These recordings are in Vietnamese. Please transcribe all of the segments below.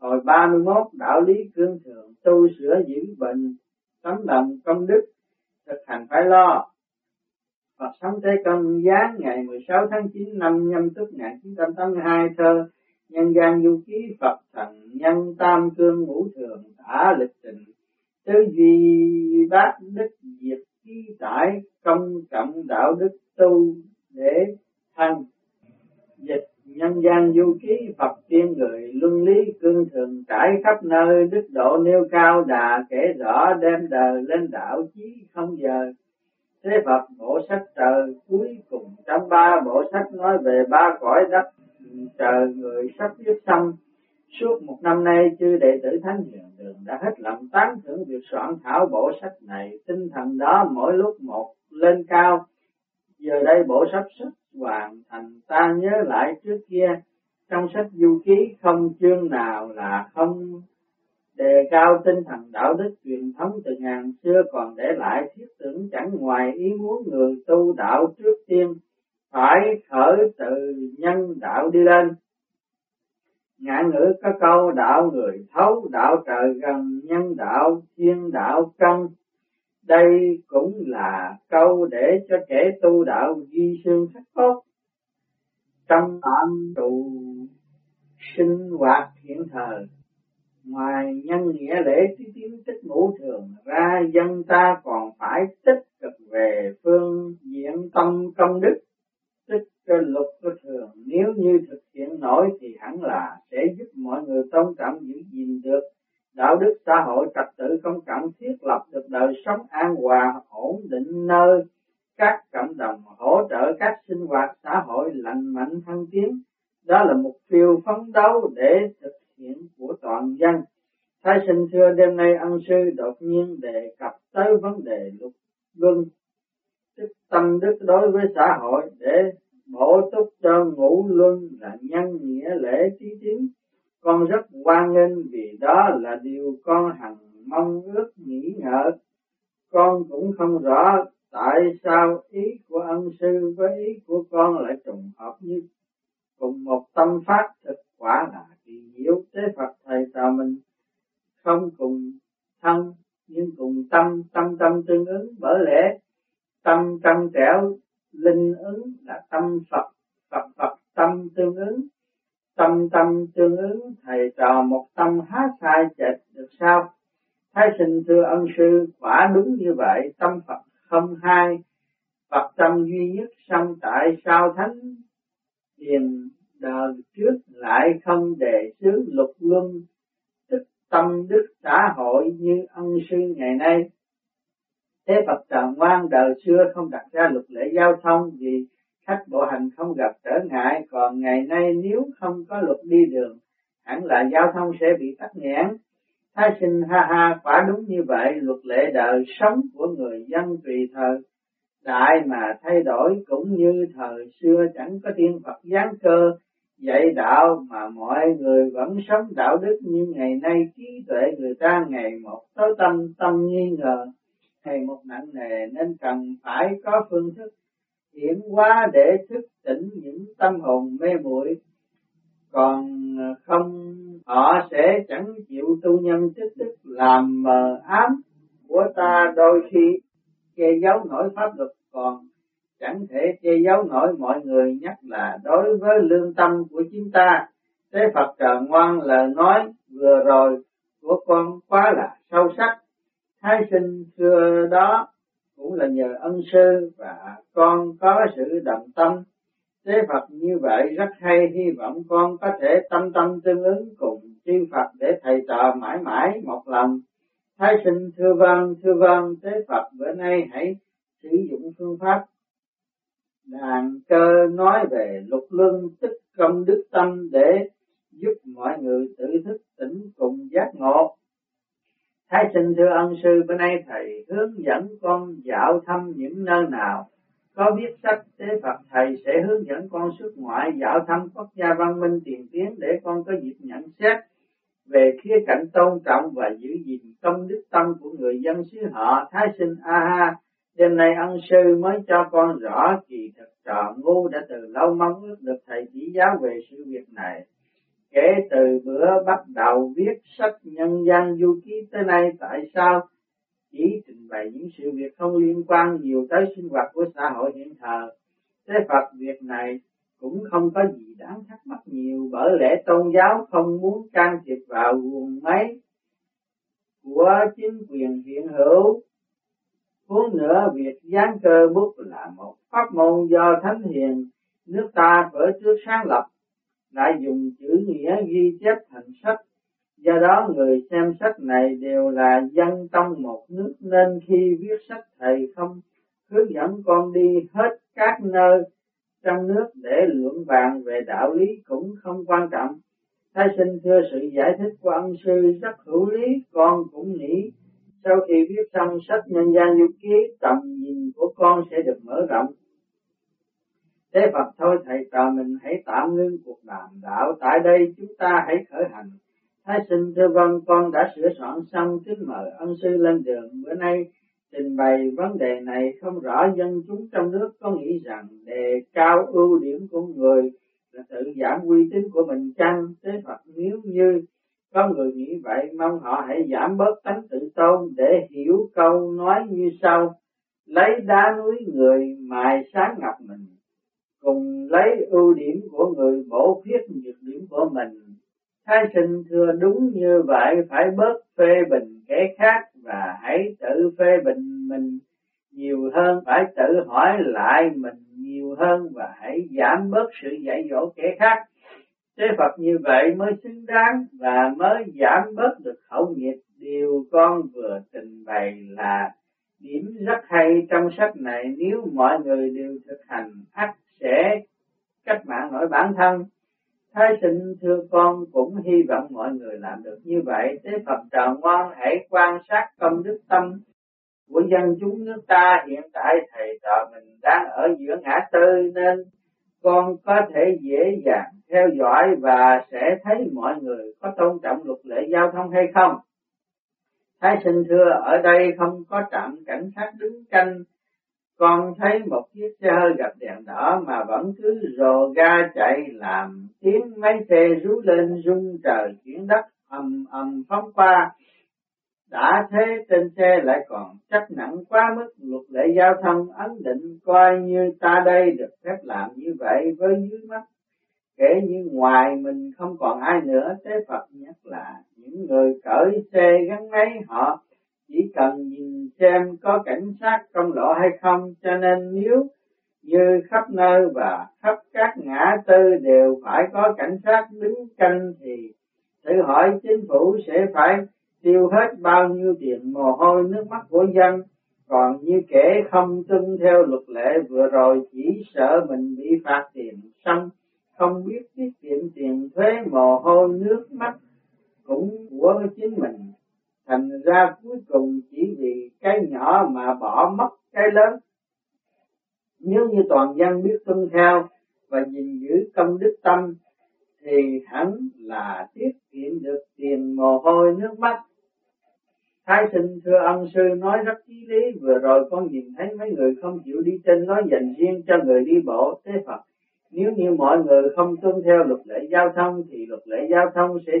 Hồi 31 đạo lý cương thường, tu sửa giữ bệnh tấm lòng công đức, thực hành phải lo. Phật sống Thế Công Giáng ngày 16 tháng 9 năm nhâm tuất 1982 thơ, Nhân gian du ký Phật thần, nhân tam cương ngũ thường, tả lịch trình. Tư duy bác đức diệt ký tải, công cộng đạo đức tu để thân. Dịch nhân gian du ký Phật tiên người, luân lý cương thường trải khắp nơi. Đức độ nêu cao đà kể rõ đem đời lên đạo chí không giờ. Thế Phật bộ sách trời cuối cùng trong ba bộ sách nói về ba cõi đất trời người sắp viết xong suốt một năm nay, chư đệ tử thánh hiền đường đã hết lòng tán thưởng việc soạn thảo bộ sách này. Tinh thần đó mỗi lúc một lên cao giờ đây bộ sách sách hoàn thành. Ta nhớ lại trước kia, trong sách du ký không chương nào là không. Đề cao tinh thần đạo đức truyền thống từ ngàn xưa còn để lại thiết tưởng chẳng ngoài ý muốn người tu đạo trước tiên phải khởi từ nhân đạo đi lên. Ngạn ngữ có câu, đạo người thấu, đạo trời gần, nhân đạo thiên đạo công đây cũng là câu để cho kẻ tu đạo ghi xương khắc tốt. Trong tạm trụ sinh hoạt hiện thời, ngoài nhân nghĩa lễ tí tiến tích ngũ thường, ra dân ta còn phải tích cực về phương diện tâm công đức, tích cái lục cái thường. Nếu như thực hiện nổi thì hẳn là sẽ giúp mọi người tôn trọng giữ gìn được đạo đức xã hội trật tự công cộng thiết lập được đời sống an hòa, ổn định nơi các cộng đồng hỗ trợ các sinh hoạt xã hội lành mạnh thăng tiến. Đó là mục tiêu phấn đấu để thực hiện của toàn dân. Thái sinh thưa đêm nay ân sư đột nhiên đề cập tới vấn đề lục luân, tức tâm đức đối với xã hội để bổ túc cho ngũ luân là nhân nghĩa lễ trí tiến con rất hoan nghênh vì đó là điều con hằng mong ước nghĩ ngợi. Con cũng không rõ tại sao ý của ân sư với ý của con lại trùng hợp như cùng một tâm pháp thực quả là kỳ diệu. Thế Phật thầy trò mình, không cùng thân nhưng cùng tâm tâm tâm tương ứng. Bởi lẽ tâm tâm trẻo, linh ứng là tâm Phật Phật Phật tâm tương ứng tâm tâm tương ứng, thầy trò một tâm há sai chệch được sao? Thái sinh thưa ân sư, quả đúng như vậy, tâm Phật không hai, Phật tâm duy nhất song tại sao thánh? Hiền đời trước lại không đề xứ lục luân, tức tâm đức xã hội như ân sư ngày nay. Thế Phật trần ngoan đời xưa không đặt ra luật lệ giao thông vì khách bộ hành không gặp trở ngại, còn ngày nay nếu không có luật đi đường, hẳn là giao thông sẽ bị tắc nghẽn. Thái sinh ha ha quả đúng như vậy, luật lệ đời sống của người dân tùy thời. Đại mà thay đổi cũng như thời xưa, chẳng có tiên Phật giáng cơ, dạy đạo mà mọi người vẫn sống đạo đức như ngày nay, trí tuệ người ta ngày một tối tâm tâm nghi ngờ. Hay một nặng nề, nên cần phải có phương thức chuyển hóa để thức tỉnh những tâm hồn mê muội. Còn ờ, không, họ sẽ chẳng chịu tu nhân tích đức làm mờ ám của ta đôi khi. Che giấu nổi pháp luật còn chẳng thể che giấu nổi mọi người nhất là đối với lương tâm của chúng ta. Thế Phật trợ ngoan lời nói vừa rồi của con quá là sâu sắc. Thái sinh xưa đó cũng là nhờ ân sư và con có sự đồng tâm. Thế Phật như vậy rất hay, hy vọng con có thể tâm tâm tương ứng cùng chư Phật để thầy trò mãi mãi một lòng thái sinh, thưa vâng thưa vâng thế Phật bữa nay hãy sử dụng phương pháp đàn cơ nói về lục luân tức công đức tâm để giúp mọi người tự thức tỉnh cùng giác ngộ. Thái sinh thưa ân sư, bữa nay thầy hướng dẫn con dạo thăm những nơi nào? Có viết sách thế Phật thầy sẽ hướng dẫn con xuất ngoại dạo thăm quốc gia văn minh tiền tiến để con có dịp nhận xét về khía cạnh tôn trọng và giữ gìn công đức tâm của người dân xứ họ. Thái sinh a ha đêm nay ân sư mới cho con rõ kỳ thực trò ngu đã từ lâu mong ước được thầy chỉ giáo về sự việc này kể từ bữa bắt đầu viết sách nhân gian du ký tới nay tại sao chỉ trình bày những sự việc không liên quan nhiều tới sinh hoạt của xã hội hiện thời. Thế Phật việc này cũng không có gì đáng thắc mắc nhiều bởi lẽ tôn giáo không muốn can thiệp vào guồng máy của chính quyền hiện hữu. Huống nữa, việc gián cơ bút là một pháp môn do Thánh Hiền nước ta bởi trước sáng lập, lại dùng chữ nghĩa ghi chép thành sách. Do đó người xem sách này đều là dân trong một nước nên khi viết sách thầy không hướng dẫn con đi hết các nơi trong nước để luận bàn về đạo lý cũng không quan trọng. Thái sinh thưa sự giải thích của ông sư rất hữu lý, con cũng nghĩ sau khi viết xong sách nhân gian du ký, tầm nhìn của con sẽ được mở rộng. Thế Phật thôi thầy trò mình hãy tạm ngưng cuộc đàm đạo, tại đây chúng ta hãy khởi hành. Thái sinh thưa vâng, con đã sửa soạn xong, kính mời ân sư lên đường. Bữa nay trình bày vấn đề này không rõ dân chúng trong nước có nghĩ rằng đề cao ưu điểm của người là tự giảm uy tín của mình chăng thế Phật nếu như có người nghĩ vậy mong họ hãy giảm bớt tánh tự tôn để hiểu câu nói như sau lấy đá núi người mài sáng ngọc mình cùng lấy ưu điểm của người bổ khuyết, nhược điểm của mình. Thái sinh thưa đúng như vậy, phải bớt phê bình kẻ khác và hãy tự phê bình mình. Nhiều hơn phải tự hỏi lại mình nhiều hơn và hãy giảm bớt sự dạy dỗ kẻ khác. Thế Phật như vậy mới xứng đáng và mới giảm bớt được khẩu nghiệp. Điều con vừa trình bày là điểm rất hay trong sách này. Nếu mọi người đều thực hành ắt sẽ cách mạng nổi bản thân Thái sinh thưa con cũng hy vọng mọi người làm được như vậy. Thế Phật trò ngoan hãy quan sát công đức tâm của dân chúng nước ta hiện tại thầy trò mình đang ở giữa ngã tư nên con có thể dễ dàng theo dõi và sẽ thấy mọi người có tôn trọng luật lệ giao thông hay không. Thái sinh thưa, ở đây không có trạm cảnh sát đứng canh con thấy một chiếc xe hơi gặp đèn đỏ mà vẫn cứ rồ ga chạy làm tiếng máy xe rú lên rung trời chuyển đất ầm ầm phóng qua. Đã thế trên xe lại còn chắc nặng quá mức luật lệ giao thông ấn định, coi như ta đây được phép làm như vậy với dưới mắt. Kể như ngoài mình không còn ai nữa, thế Phật nhắc là những người cởi xe gắn máy họ chỉ cần nhìn xem có cảnh sát trong lộ hay không, cho nên nếu như khắp nơi và khắp các ngã tư đều phải có cảnh sát đứng canh thì thử hỏi chính phủ sẽ phải tiêu hết bao nhiêu tiền mồ hôi, nước mắt của dân. Còn như kẻ không tuân theo luật lệ vừa rồi chỉ sợ mình bị phạt tiền xong, không biết tiết kiệm tiền thuế, mồ hôi, nước mắt cũng của chính mình thành ra cuối cùng chỉ vì cái nhỏ mà bỏ mất cái lớn. Nếu như toàn dân biết tuân theo và gìn giữ công đức tâm, thì hẳn là tiết kiệm được tiền mồ hôi nước mắt. Thái sinh thưa ân sư nói rất chí lý, vừa rồi con nhìn thấy mấy người không chịu đi trên nói dành riêng cho người đi bộ, thế Phật. Nếu như mọi người không tuân theo luật lệ giao thông, thì luật lệ giao thông sẽ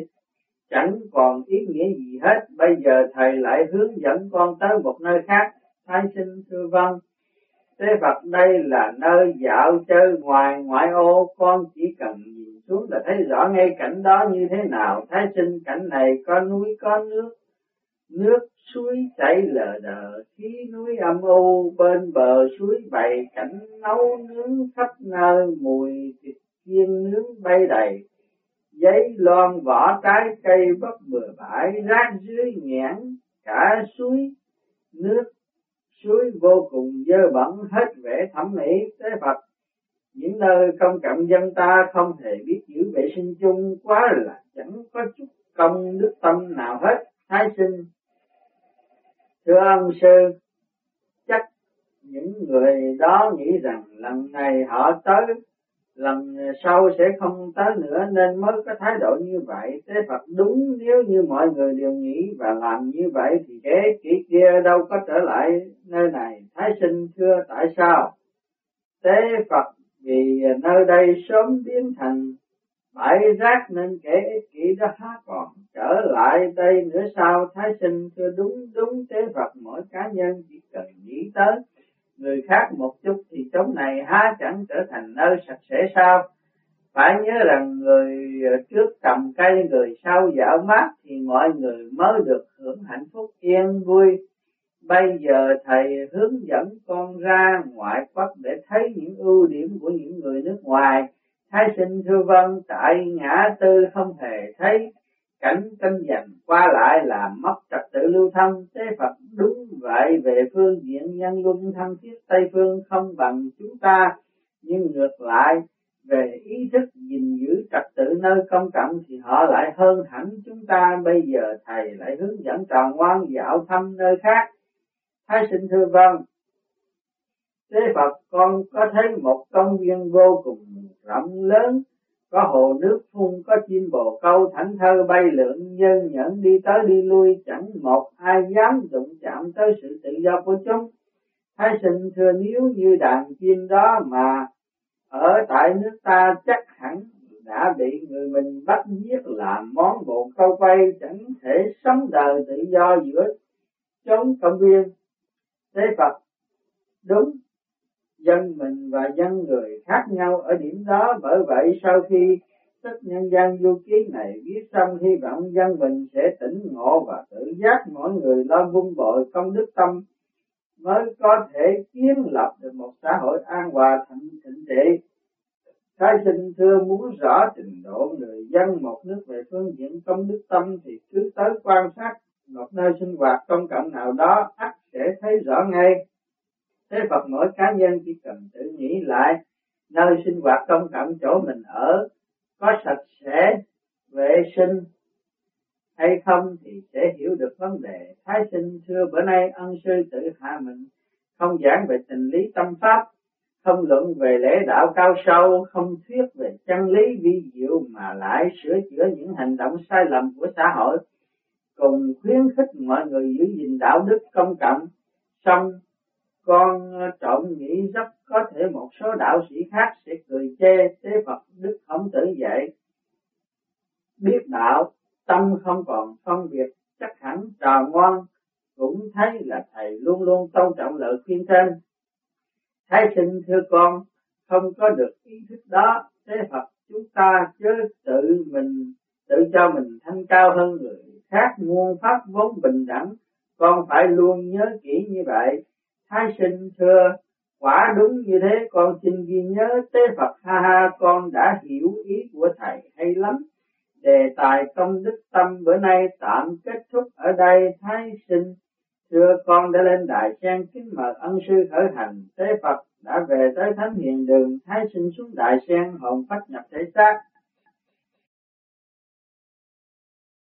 chẳng còn ý nghĩa gì hết. Bây giờ thầy lại hướng dẫn con tới một nơi khác. Thái sinh thưa vâng. Thế Phật đây là nơi dạo chơi ngoài ngoại ô, con chỉ cần nhìn xuống là thấy rõ ngay cảnh đó như thế nào. Thái sinh cảnh này có núi có nước, nước suối chảy lờ đờ, khí núi âm u, bên bờ suối bày cảnh nấu nướng khắp nơi, mùi thịt chiên nướng bay đầy giấy lon vỏ trái cây bất bừa bãi, rác dưới nhãn cả suối, nước suối vô cùng dơ bẩn hết vẻ thẩm mỹ tế Phật. Những nơi công cộng dân ta không hề biết giữ vệ sinh chung quá là chẳng có chút công đức tâm nào hết, thái sinh. Thưa ông sư, chắc những người đó nghĩ rằng lần này họ tới lần sau sẽ không tới nữa, nên mới có thái độ như vậy. Thế Phật đúng, nếu như mọi người đều nghĩ và làm như vậy thì thế kỷ kia đâu có trở lại nơi này. Thái sinh thưa, tại sao? Thế Phật vì nơi đây sớm biến thành bãi rác nên kể ích kỷ đó há còn trở lại đây nữa sao? Thái sinh thưa, đúng đúng. Thế Phật mỗi cá nhân chỉ cần nghĩ tới người khác một chút thì chỗ này há chẳng trở thành nơi sạch sẽ sao? Phải nhớ rằng người trước cầm cây, người sau dạo mát thì mọi người mới được hưởng hạnh phúc yên vui. Bây giờ thầy hướng dẫn con ra ngoại quốc để thấy những ưu điểm của những người nước ngoài. Thái sinh thưa vân tại ngã tư không hề thấy cảnh tranh giành qua lại là mất trật tự lưu thông. Thế Phật đúng vậy về phương diện nhân luân thân thiết Tây phương không bằng chúng ta. Nhưng ngược lại về ý thức gìn giữ trật tự nơi công cộng thì họ lại hơn hẳn chúng ta. Bây giờ thầy lại hướng dẫn tròn ngoan dạo thăm nơi khác. Thái sinh thưa vâng Thế Phật con có thấy một công viên vô cùng rộng lớn, có hồ nước phun, có chim bồ câu thảnh thơ bay lượn nhân nhẫn đi tới đi lui chẳng một ai dám đụng chạm tới sự tự do của chúng. Thái sinh thưa nếu như đàn chim đó mà ở tại nước ta chắc hẳn đã bị người mình bắt giết làm món bồ câu quay chẳng thể sống đời tự do giữa chốn công viên. Thế Phật đúng dân mình và dân người khác nhau ở điểm đó bởi vậy sau khi tức nhân gian du ký này viết xong, hy vọng dân mình sẽ tỉnh ngộ và tự giác mỗi người lo vun bội công đức tâm mới có thể kiến lập được một xã hội an hòa, thịnh thịnh trị. Thái sinh thưa muốn rõ trình độ người dân một nước về phương diện công đức tâm thì cứ tới quan sát một nơi sinh hoạt công cộng nào đó, ắt sẽ thấy rõ ngay thế Phật mỗi cá nhân chỉ cần tự nghĩ lại nơi sinh hoạt công cộng chỗ mình ở, có sạch sẽ, vệ sinh hay không thì sẽ hiểu được vấn đề. Thái sinh xưa bữa nay ân sư tự hạ mình, không giảng về tình lý tâm pháp, không luận về lễ đạo cao sâu, không thuyết về chân lý vi diệu mà lại sửa chữa những hành động sai lầm của xã hội, cùng khuyến khích mọi người giữ gìn đạo đức công cộng xong con ờ, trộm nghĩ rất có thể một số đạo sĩ khác sẽ cười chê thế Phật Đức Khổng Tử dạy, biết đạo, tâm không còn phân biệt, chắc hẳn trò ngoan, cũng thấy là thầy luôn luôn tôn trọng lời khuyên trên. Thái sinh, thưa con, không có được ý thức đó thế Phật chúng ta chứ tự mình, tự cho mình thanh cao hơn người khác nguồn pháp vốn bình đẳng, con phải luôn nhớ kỹ như vậy. Thái sinh thưa, quả đúng như thế con xin ghi nhớ tế Phật ha ha con đã hiểu ý của thầy hay lắm. Đề tài công đức tâm bữa nay tạm kết thúc ở đây Thái sinh. Thưa con đã lên đại sen kính mời ân sư khởi hành tế Phật đã về tới thánh hiền đường Thái sinh xuống đại sen hồn phách nhập thể xác